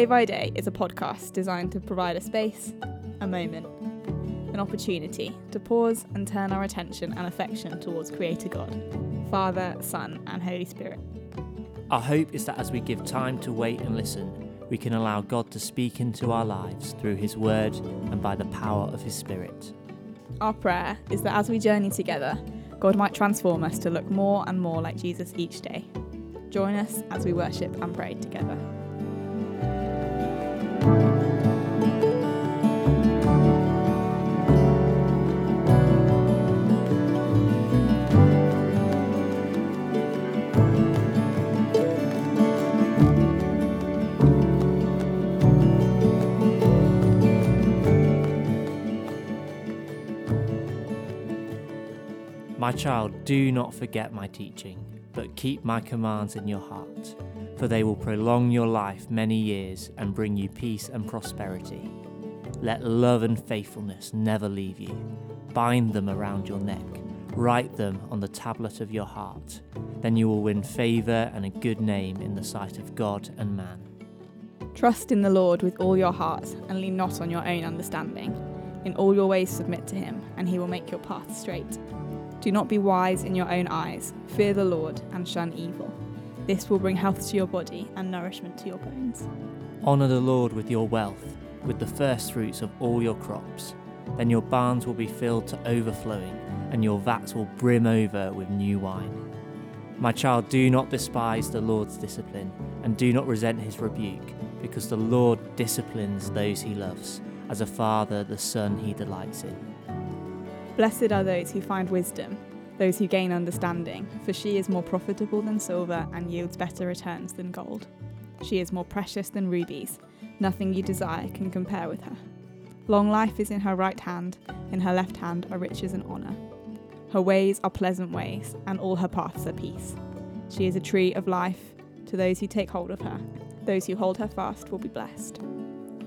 Day by Day is a podcast designed to provide a space, a moment, an opportunity to pause and turn our attention and affection towards Creator God, Father, Son, and Holy Spirit. Our hope is that as we give time to wait and listen, we can allow God to speak into our lives through His Word and by the power of His Spirit. Our prayer is that as we journey together, God might transform us to look more and more like Jesus each day. Join us as we worship and pray together. My child, do not forget my teaching, but keep my commands in your heart, for they will prolong your life many years and bring you peace and prosperity. Let love and faithfulness never leave you. Bind them around your neck, write them on the tablet of your heart. Then you will win favour and a good name in the sight of God and man. Trust in the Lord with all your heart and lean not on your own understanding. In all your ways submit to him, and he will make your path straight. Do not be wise in your own eyes. Fear the Lord and shun evil. This will bring health to your body and nourishment to your bones. Honour the Lord with your wealth, with the first fruits of all your crops. Then your barns will be filled to overflowing, and your vats will brim over with new wine. My child, do not despise the Lord's discipline, and do not resent his rebuke, because the Lord disciplines those he loves, as a father the son he delights in. Blessed are those who find wisdom, those who gain understanding, for she is more profitable than silver and yields better returns than gold. She is more precious than rubies. Nothing you desire can compare with her. Long life is in her right hand, in her left hand are riches and honour. Her ways are pleasant ways, and all her paths are peace. She is a tree of life to those who take hold of her. Those who hold her fast will be blessed.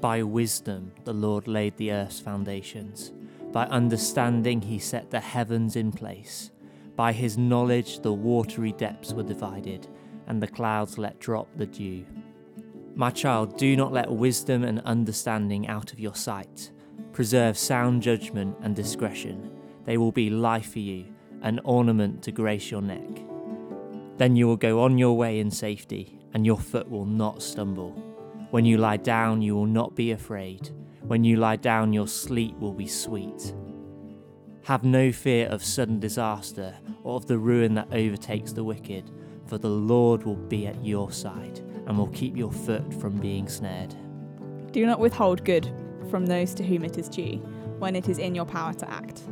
By wisdom the Lord laid the earth's foundations. By understanding he set the heavens in place. By his knowledge the watery depths were divided, and the clouds let drop the dew. My child, do not let wisdom and understanding out of your sight. Preserve sound judgment and discretion. They will be life for you, an ornament to grace your neck. Then you will go on your way in safety, and your foot will not stumble. When you lie down, you will not be afraid. When you lie down, your sleep will be sweet. Have no fear of sudden disaster or of the ruin that overtakes the wicked, for the Lord will be at your side and will keep your foot from being snared. Do not withhold good from those to whom it is due, when it is in your power to act.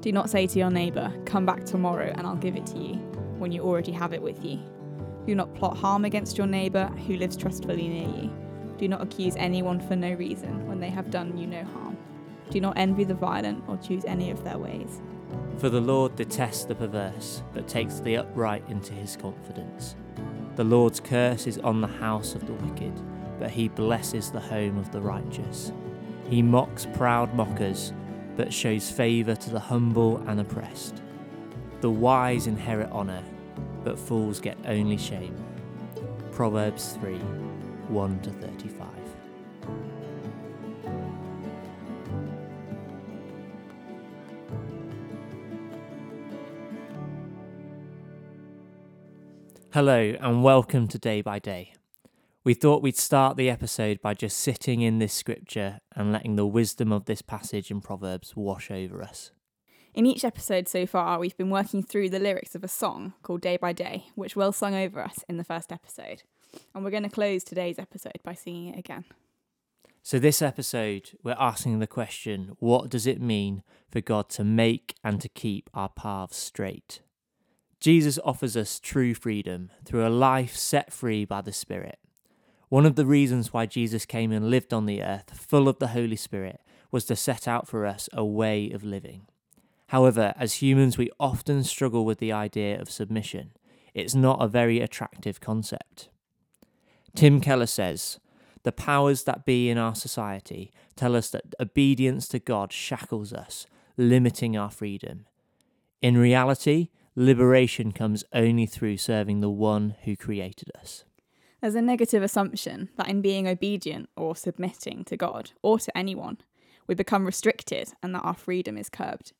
Do not say to your neighbour, Come back tomorrow and I'll give it to you, when you already have it with you. Do not plot harm against your neighbour who lives trustfully near you. Do not accuse anyone for no reason when they have done you no harm. Do not envy the violent or choose any of their ways. For the Lord detests the perverse, but takes the upright into his confidence. The Lord's curse is on the house of the wicked, but he blesses the home of the righteous. He mocks proud mockers, but shows favour to the humble and oppressed. The wise inherit honour, but fools get only shame. Proverbs 3 1 to 35. Hello, and welcome to Day by Day. We thought we'd start the episode by just sitting in this scripture and letting the wisdom of this passage in Proverbs wash over us. In each episode so far, we've been working through the lyrics of a song called Day by Day, which Will sung over us in the first episode. And we're going to close today's episode by singing it again. So, this episode, we're asking the question what does it mean for God to make and to keep our paths straight? Jesus offers us true freedom through a life set free by the Spirit. One of the reasons why Jesus came and lived on the earth, full of the Holy Spirit, was to set out for us a way of living. However, as humans, we often struggle with the idea of submission. It's not a very attractive concept. Tim Keller says, The powers that be in our society tell us that obedience to God shackles us, limiting our freedom. In reality, liberation comes only through serving the one who created us. There's a negative assumption that in being obedient or submitting to God or to anyone, we become restricted and that our freedom is curbed.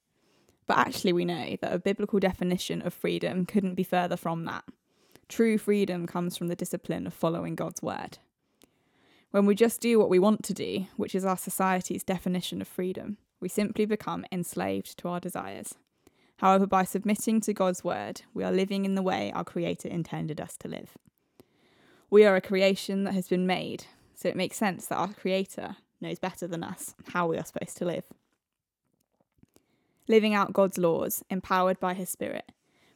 But actually, we know that a biblical definition of freedom couldn't be further from that. True freedom comes from the discipline of following God's word. When we just do what we want to do, which is our society's definition of freedom, we simply become enslaved to our desires. However, by submitting to God's word, we are living in the way our Creator intended us to live. We are a creation that has been made, so it makes sense that our Creator knows better than us how we are supposed to live. Living out God's laws, empowered by His Spirit,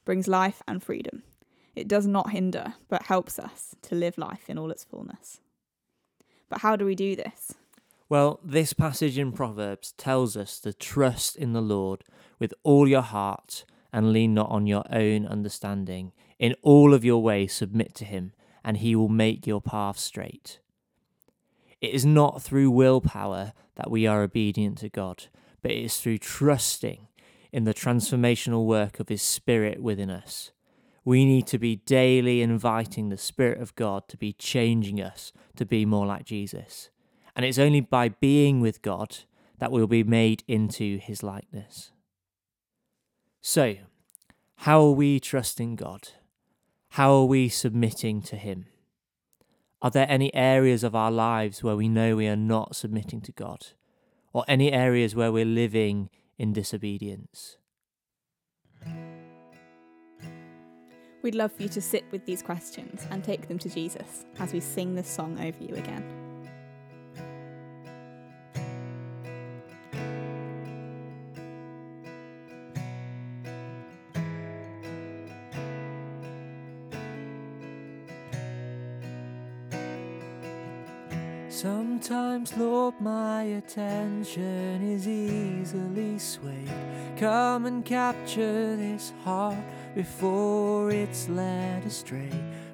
brings life and freedom. It does not hinder, but helps us to live life in all its fullness. But how do we do this? Well, this passage in Proverbs tells us to trust in the Lord with all your heart and lean not on your own understanding. In all of your ways, submit to Him, and He will make your path straight. It is not through willpower that we are obedient to God, but it is through trusting in the transformational work of His Spirit within us. We need to be daily inviting the Spirit of God to be changing us to be more like Jesus. And it's only by being with God that we'll be made into his likeness. So, how are we trusting God? How are we submitting to him? Are there any areas of our lives where we know we are not submitting to God? Or any areas where we're living in disobedience? We'd love for you to sit with these questions and take them to Jesus as we sing this song over you again. Sometimes, Lord, my attention is easily swayed. Come and capture this heart before it's led astray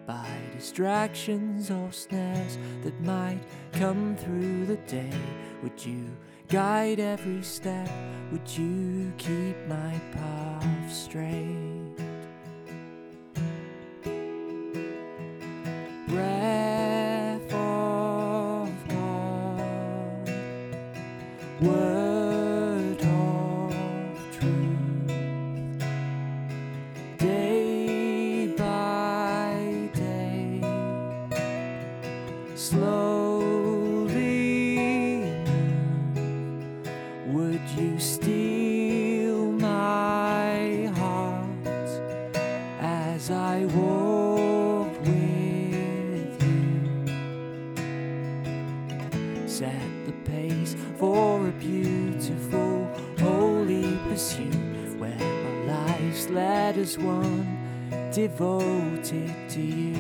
by distractions or snares that might come through the day. Would you guide every step? Would you keep my path straight? Set the pace for a beautiful, holy pursuit where my life's led as one devoted to you.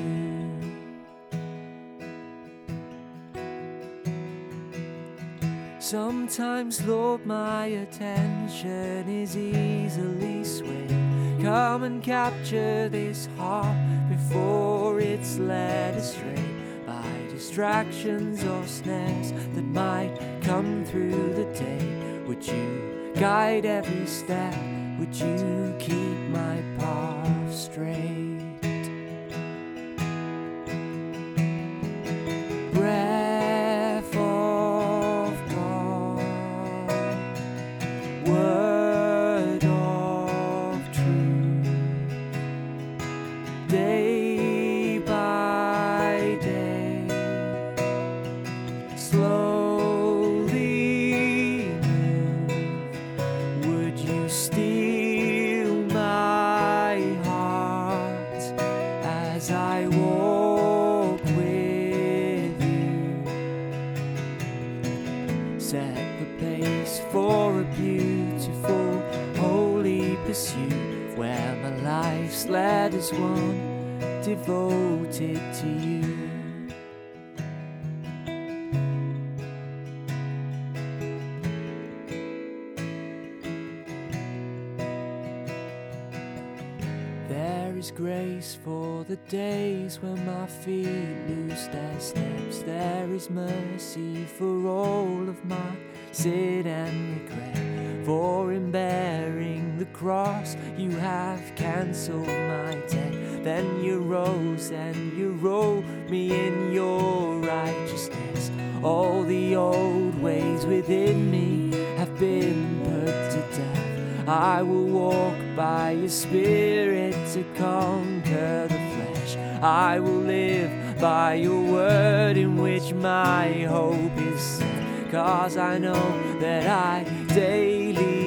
Sometimes, Lord, my attention is easily swayed. Come and capture this heart before it's led astray by distractions or snares that might come through the day. Would you guide every step? Would you keep my path straight? As one devoted to you. There is grace for the days when my feet lose their steps. There is mercy for all of my sin and regret. For in bearing the cross, you have cancelled my debt. Then you rose and you wrote me in your righteousness. All the old ways within me have been put to death. I will walk by your spirit to conquer the flesh. I will live by your word in which my hope is set. Cause I know that I daily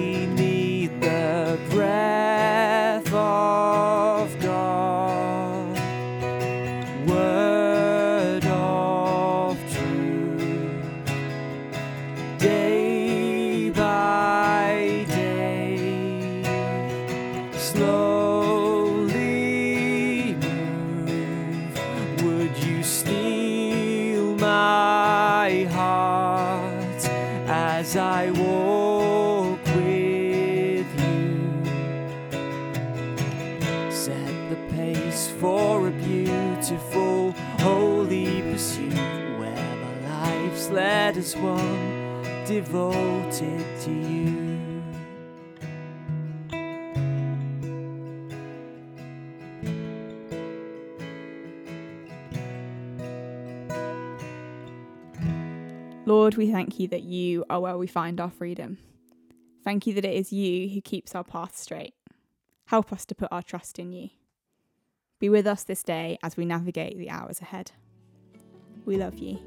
as I walk with you? Set the pace for a beautiful, holy pursuit where my life's led as one devoted to you. Lord, we thank you that you are where we find our freedom. Thank you that it is you who keeps our path straight. Help us to put our trust in you. Be with us this day as we navigate the hours ahead. We love you.